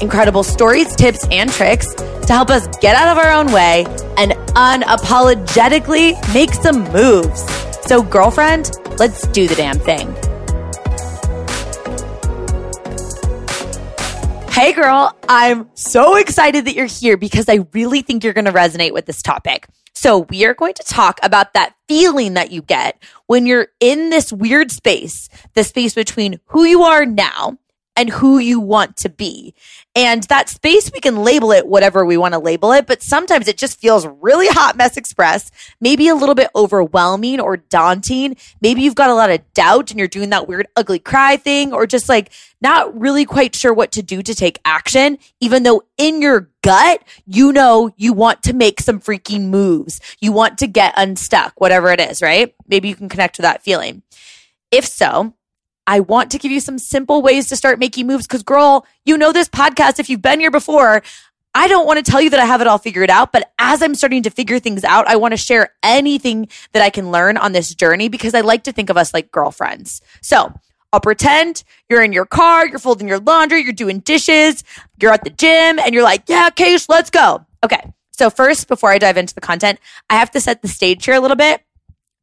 incredible stories, tips, and tricks to help us get out of our own way and unapologetically make some moves. So, girlfriend, let's do the damn thing. Hey, girl, I'm so excited that you're here because I really think you're going to resonate with this topic. So, we are going to talk about that feeling that you get when you're in this weird space, the space between who you are now and who you want to be. And that space, we can label it whatever we want to label it, but sometimes it just feels really hot mess express, maybe a little bit overwhelming or daunting. Maybe you've got a lot of doubt and you're doing that weird ugly cry thing or just like not really quite sure what to do to take action, even though in your gut, you know you want to make some freaking moves. You want to get unstuck, whatever it is, right? Maybe you can connect to that feeling. If so, I want to give you some simple ways to start making moves because, girl, you know this podcast. If you've been here before, I don't want to tell you that I have it all figured out, but as I'm starting to figure things out, I want to share anything that I can learn on this journey because I like to think of us like girlfriends. So I'll pretend you're in your car, you're folding your laundry, you're doing dishes, you're at the gym, and you're like, yeah, Case, let's go. Okay. So first, before I dive into the content, I have to set the stage here a little bit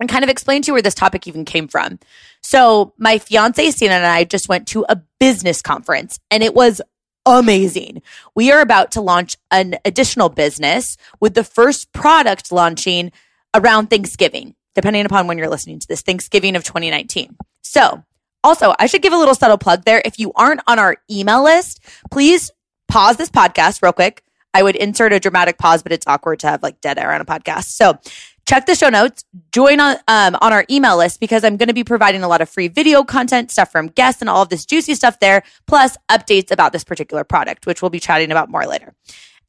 and kind of explain to you where this topic even came from. So my fiance Sina and I just went to a business conference and it was amazing. We are about to launch an additional business with the first product launching around Thanksgiving, depending upon when you're listening to this, Thanksgiving of 2019. So also, I should give a little subtle plug there. If you aren't on our email list, please pause this podcast real quick. I would insert a dramatic pause, but it's awkward to have like dead air on a podcast. So check the show notes, join on um, on our email list because I'm going to be providing a lot of free video content, stuff from guests, and all of this juicy stuff there, plus updates about this particular product, which we'll be chatting about more later.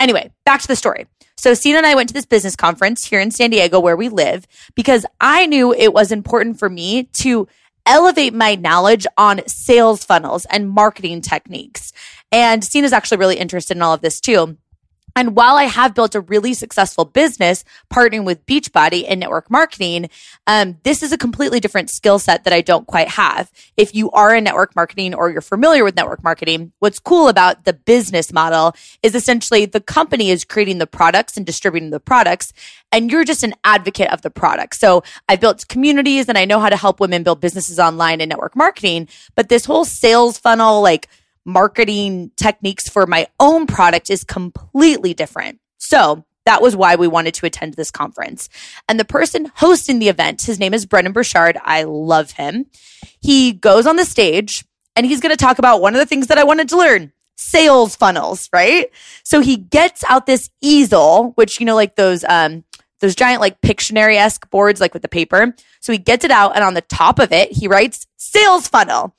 Anyway, back to the story. So Sina and I went to this business conference here in San Diego where we live because I knew it was important for me to elevate my knowledge on sales funnels and marketing techniques. And Sina's actually really interested in all of this too. And while I have built a really successful business partnering with Beachbody and network marketing, um, this is a completely different skill set that I don't quite have. If you are in network marketing or you're familiar with network marketing, what's cool about the business model is essentially the company is creating the products and distributing the products, and you're just an advocate of the product. So I've built communities and I know how to help women build businesses online in network marketing, but this whole sales funnel, like marketing techniques for my own product is completely different. So that was why we wanted to attend this conference. And the person hosting the event, his name is Brendon Burchard. I love him. He goes on the stage and he's going to talk about one of the things that I wanted to learn sales funnels, right? So he gets out this easel, which, you know, like those, um, those giant like Pictionary esque boards, like with the paper. So he gets it out and on the top of it, he writes sales funnel.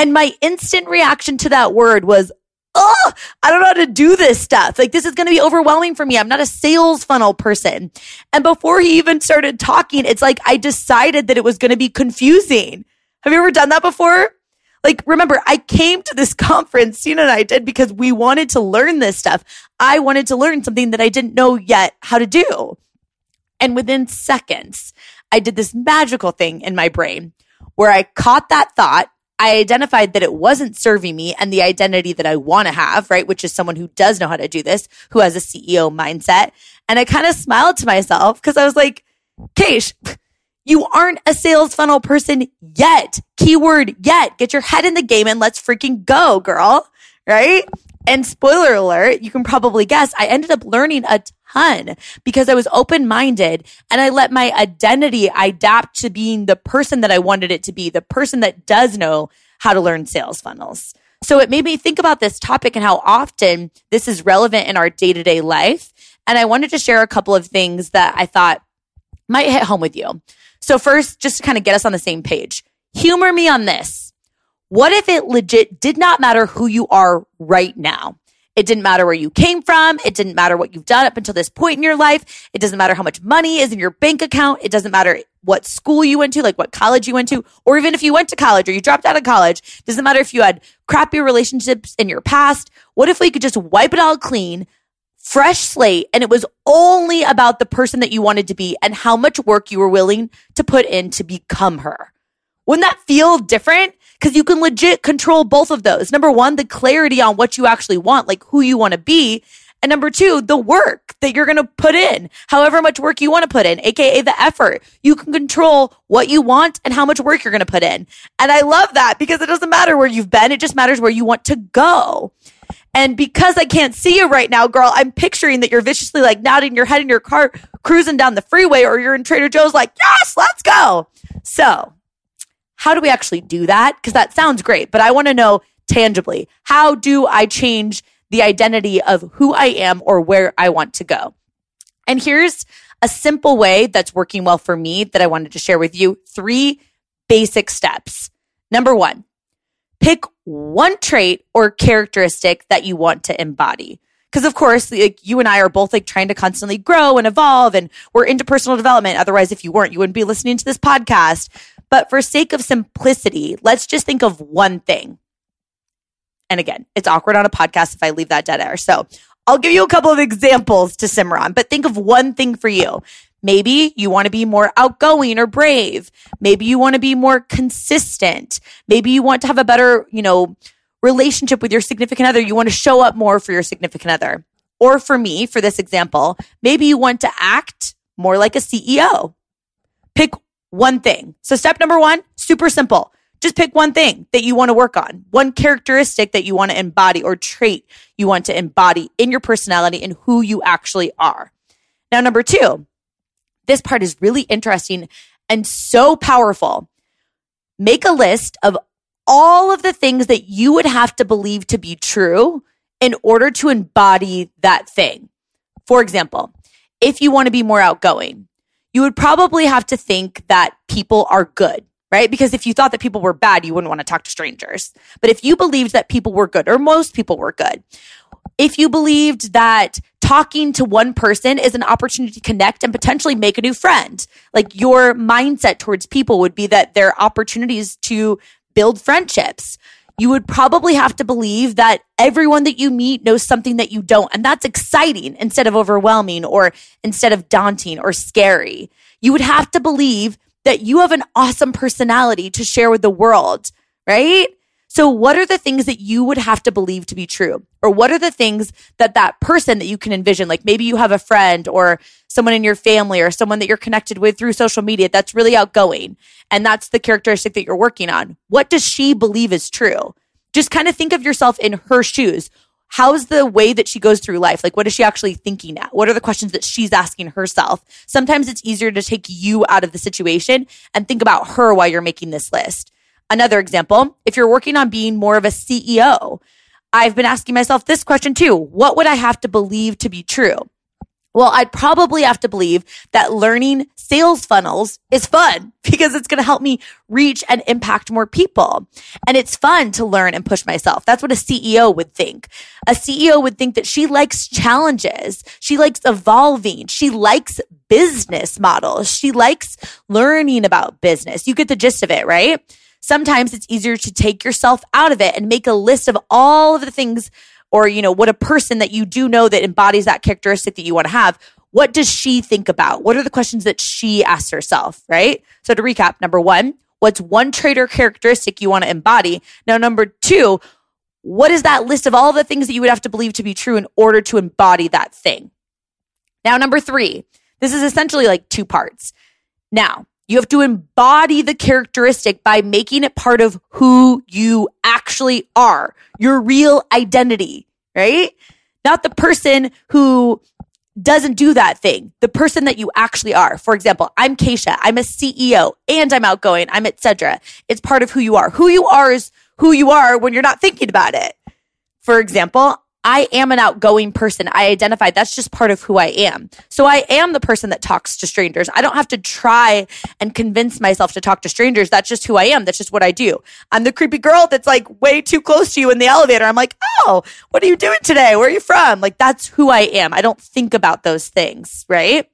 And my instant reaction to that word was, oh, I don't know how to do this stuff. Like, this is going to be overwhelming for me. I'm not a sales funnel person. And before he even started talking, it's like I decided that it was going to be confusing. Have you ever done that before? Like, remember, I came to this conference, Sina and I did, because we wanted to learn this stuff. I wanted to learn something that I didn't know yet how to do. And within seconds, I did this magical thing in my brain where I caught that thought I identified that it wasn't serving me and the identity that I want to have, right? Which is someone who does know how to do this, who has a CEO mindset. And I kind of smiled to myself because I was like, Keish, you aren't a sales funnel person yet. Keyword yet. Get your head in the game and let's freaking go, girl. Right? And spoiler alert, you can probably guess, I ended up learning a ton because I was open minded and I let my identity adapt to being the person that I wanted it to be, the person that does know how to learn sales funnels. So it made me think about this topic and how often this is relevant in our day to day life. And I wanted to share a couple of things that I thought might hit home with you. So first, just to kind of get us on the same page, humor me on this. What if it legit did not matter who you are right now? It didn't matter where you came from. It didn't matter what you've done up until this point in your life. It doesn't matter how much money is in your bank account. It doesn't matter what school you went to, like what college you went to, or even if you went to college or you dropped out of college. It doesn't matter if you had crappy relationships in your past. What if we could just wipe it all clean, fresh slate, and it was only about the person that you wanted to be and how much work you were willing to put in to become her? Wouldn't that feel different? Because you can legit control both of those. Number one, the clarity on what you actually want, like who you want to be. And number two, the work that you're going to put in, however much work you want to put in, aka the effort. You can control what you want and how much work you're going to put in. And I love that because it doesn't matter where you've been. It just matters where you want to go. And because I can't see you right now, girl, I'm picturing that you're viciously like nodding your head in your car, cruising down the freeway, or you're in Trader Joe's like, yes, let's go. So how do we actually do that? Because that sounds great, but I want to know tangibly, how do I change the identity of who I am or where I want to go? And here's a simple way that's working well for me that I wanted to share with you. Three basic steps. Number one, pick one trait or characteristic that you want to embody. Because of course, like you and I are both like trying to constantly grow and evolve and we're into personal development. Otherwise, if you weren't, you wouldn't be listening to this podcast. But for sake of simplicity, let's just think of one thing. And again, it's awkward on a podcast if I leave that dead air. So I'll give you a couple of examples to simmer on, but think of one thing for you. Maybe you want to be more outgoing or brave. Maybe you want to be more consistent. Maybe you want to have a better, you know, relationship with your significant other. You want to show up more for your significant other. Or for me, for this example, maybe you want to act more like a CEO. Pick one thing. So step number one, super simple. Just pick one thing that you want to work on, one characteristic that you want to embody or trait you want to embody in your personality and who you actually are. Now, number two, this part is really interesting and so powerful. Make a list of all of the things that you would have to believe to be true in order to embody that thing. For example, if you want to be more outgoing, you would probably have to think that people are good, right? Because if you thought that people were bad, you wouldn't want to talk to strangers. But if you believed that people were good, or most people were good, if you believed that talking to one person is an opportunity to connect and potentially make a new friend, like your mindset towards people would be that they're opportunities to build friendships you would probably have to believe that everyone that you meet knows something that you don't. And that's exciting instead of overwhelming or instead of daunting or scary. You would have to believe that you have an awesome personality to share with the world, right? So what are the things that you would have to believe to be true? Or what are the things that that person that you can envision? Like maybe you have a friend or someone in your family or someone that you're connected with through social media that's really outgoing. And that's the characteristic that you're working on. What does she believe is true? Just kind of think of yourself in her shoes. How's the way that she goes through life? Like, what is she actually thinking at? What are the questions that she's asking herself? Sometimes it's easier to take you out of the situation and think about her while you're making this list. Another example, if you're working on being more of a CEO, I've been asking myself this question too. What would I have to believe to be true? Well, I'd probably have to believe that learning sales funnels is fun because it's going to help me reach and impact more people. And it's fun to learn and push myself. That's what a CEO would think. A CEO would think that she likes challenges. She likes evolving. She likes business models. She likes learning about business. You get the gist of it, right? Sometimes it's easier to take yourself out of it and make a list of all of the things or, you know, what a person that you do know that embodies that characteristic that you want to have. What does she think about? What are the questions that she asks herself? Right. So to recap, number one, what's one trait or characteristic you want to embody? Now, number two, what is that list of all the things that you would have to believe to be true in order to embody that thing? Now, number three, this is essentially like two parts. Now, you have to embody the characteristic by making it part of who you actually are, your real identity, right? Not the person who doesn't do that thing, the person that you actually are. For example, I'm Keisha. I'm a CEO and I'm outgoing. I'm etc. It's part of who you are. Who you are is who you are when you're not thinking about it. For example, I am an outgoing person. I identify that's just part of who I am. So I am the person that talks to strangers. I don't have to try and convince myself to talk to strangers. That's just who I am. That's just what I do. I'm the creepy girl that's like way too close to you in the elevator. I'm like, oh, what are you doing today? Where are you from? Like that's who I am. I don't think about those things, right?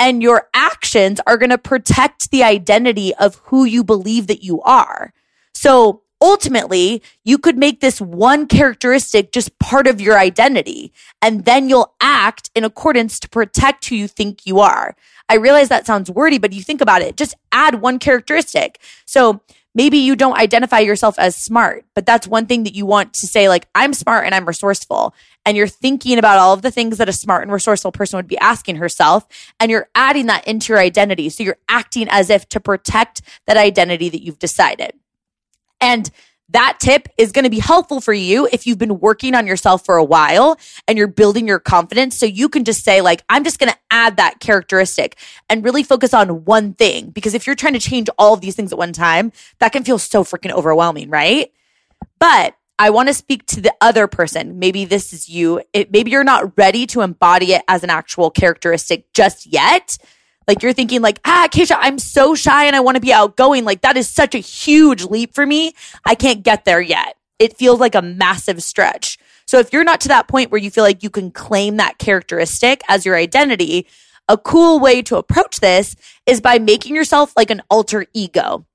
And your actions are going to protect the identity of who you believe that you are. So ultimately you could make this one characteristic just part of your identity and then you'll act in accordance to protect who you think you are. I realize that sounds wordy, but you think about it, just add one characteristic. So maybe you don't identify yourself as smart, but that's one thing that you want to say, like, I'm smart and I'm resourceful. And you're thinking about all of the things that a smart and resourceful person would be asking herself. And you're adding that into your identity. So you're acting as if to protect that identity that you've decided. And that tip is going to be helpful for you if you've been working on yourself for a while and you're building your confidence. So you can just say, like, I'm just going to add that characteristic and really focus on one thing. Because if you're trying to change all of these things at one time, that can feel so freaking overwhelming, right? But I want to speak to the other person. Maybe this is you. It, maybe you're not ready to embody it as an actual characteristic just yet. Like you're thinking like, ah, Keisha, I'm so shy and I want to be outgoing. Like that is such a huge leap for me. I can't get there yet. It feels like a massive stretch. So if you're not to that point where you feel like you can claim that characteristic as your identity, a cool way to approach this is by making yourself like an alter ego.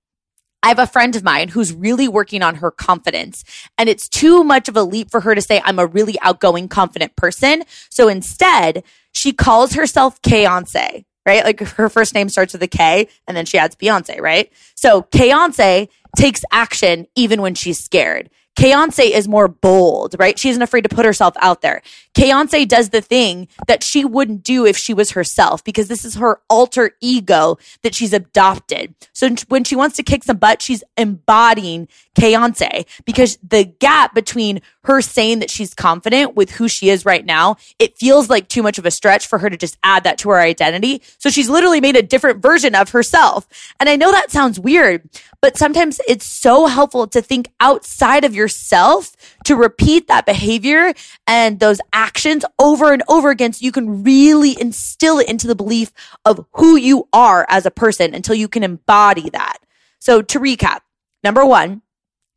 I have a friend of mine who's really working on her confidence and it's too much of a leap for her to say, I'm a really outgoing, confident person. So instead, she calls herself Kayonce right? Like her first name starts with a K and then she adds Beyonce, right? So Beyonce takes action even when she's scared. Beyonce is more bold, right? She isn't afraid to put herself out there. Beyonce does the thing that she wouldn't do if she was herself because this is her alter ego that she's adopted. So when she wants to kick some butt, she's embodying Beyonce because the gap between her saying that she's confident with who she is right now, it feels like too much of a stretch for her to just add that to her identity. So she's literally made a different version of herself. And I know that sounds weird, but sometimes it's so helpful to think outside of yourself to repeat that behavior and those actions over and over again so you can really instill it into the belief of who you are as a person until you can embody that. So to recap, number one,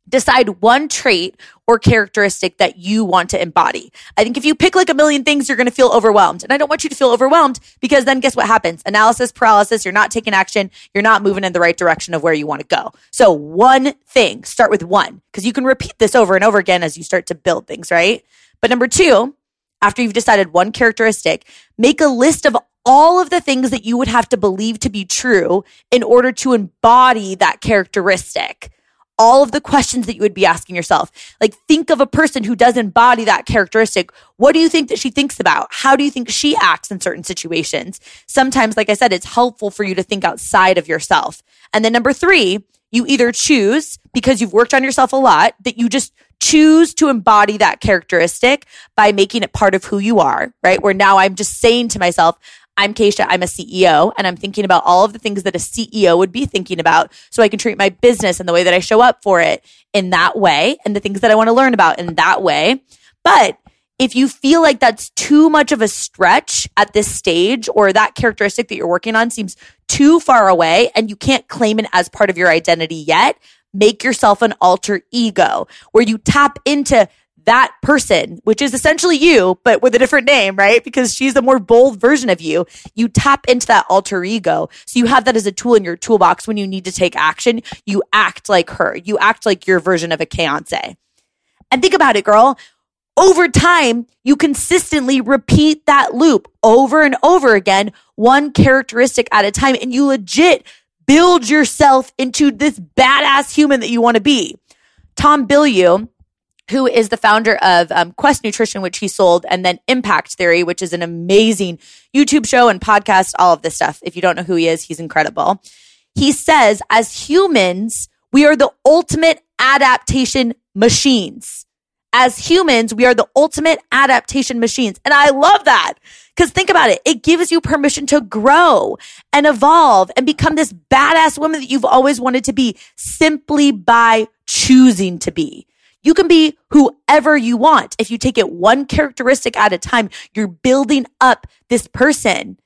decide one trait or characteristic that you want to embody. I think if you pick like a million things, you're going to feel overwhelmed. And I don't want you to feel overwhelmed because then guess what happens? Analysis paralysis. You're not taking action. You're not moving in the right direction of where you want to go. So one thing, start with one because you can repeat this over and over again as you start to build things, right? But number two, after you've decided one characteristic, make a list of all of the things that you would have to believe to be true in order to embody that characteristic all of the questions that you would be asking yourself. Like think of a person who does embody that characteristic. What do you think that she thinks about? How do you think she acts in certain situations? Sometimes, like I said, it's helpful for you to think outside of yourself. And then number three, you either choose because you've worked on yourself a lot that you just choose to embody that characteristic by making it part of who you are, right? Where now I'm just saying to myself, I'm Keisha, I'm a CEO, and I'm thinking about all of the things that a CEO would be thinking about so I can treat my business and the way that I show up for it in that way and the things that I want to learn about in that way. But if you feel like that's too much of a stretch at this stage or that characteristic that you're working on seems too far away and you can't claim it as part of your identity yet, make yourself an alter ego where you tap into that person, which is essentially you, but with a different name, right? Because she's a more bold version of you. You tap into that alter ego. So you have that as a tool in your toolbox when you need to take action. You act like her. You act like your version of a Kayonce. And think about it, girl. Over time, you consistently repeat that loop over and over again, one characteristic at a time, and you legit build yourself into this badass human that you want to be. Tom Bilyeu, who is the founder of um, Quest Nutrition, which he sold, and then Impact Theory, which is an amazing YouTube show and podcast, all of this stuff. If you don't know who he is, he's incredible. He says, as humans, we are the ultimate adaptation machines. As humans, we are the ultimate adaptation machines. And I love that. Cause think about it. It gives you permission to grow and evolve and become this badass woman that you've always wanted to be simply by choosing to be. You can be whoever you want. If you take it one characteristic at a time, you're building up this person.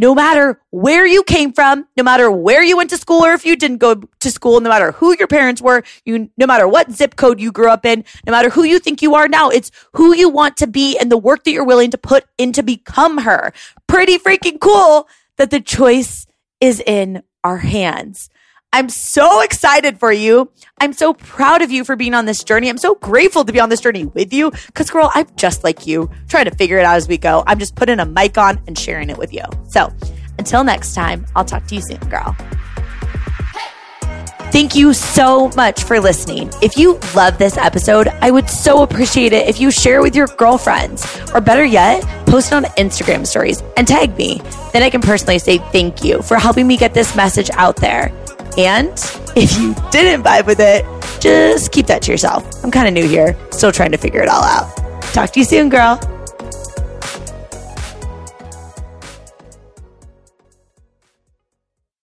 No matter where you came from, no matter where you went to school or if you didn't go to school, no matter who your parents were, you, no matter what zip code you grew up in, no matter who you think you are now, it's who you want to be and the work that you're willing to put in to become her. Pretty freaking cool that the choice is in our hands. I'm so excited for you. I'm so proud of you for being on this journey. I'm so grateful to be on this journey with you because, girl, I'm just like you, trying to figure it out as we go. I'm just putting a mic on and sharing it with you. So until next time, I'll talk to you soon, girl. Thank you so much for listening. If you love this episode, I would so appreciate it if you share with your girlfriends, or better yet, post it on Instagram stories and tag me. Then I can personally say thank you for helping me get this message out there. And if you didn't vibe with it, just keep that to yourself. I'm kind of new here, still trying to figure it all out. Talk to you soon, girl.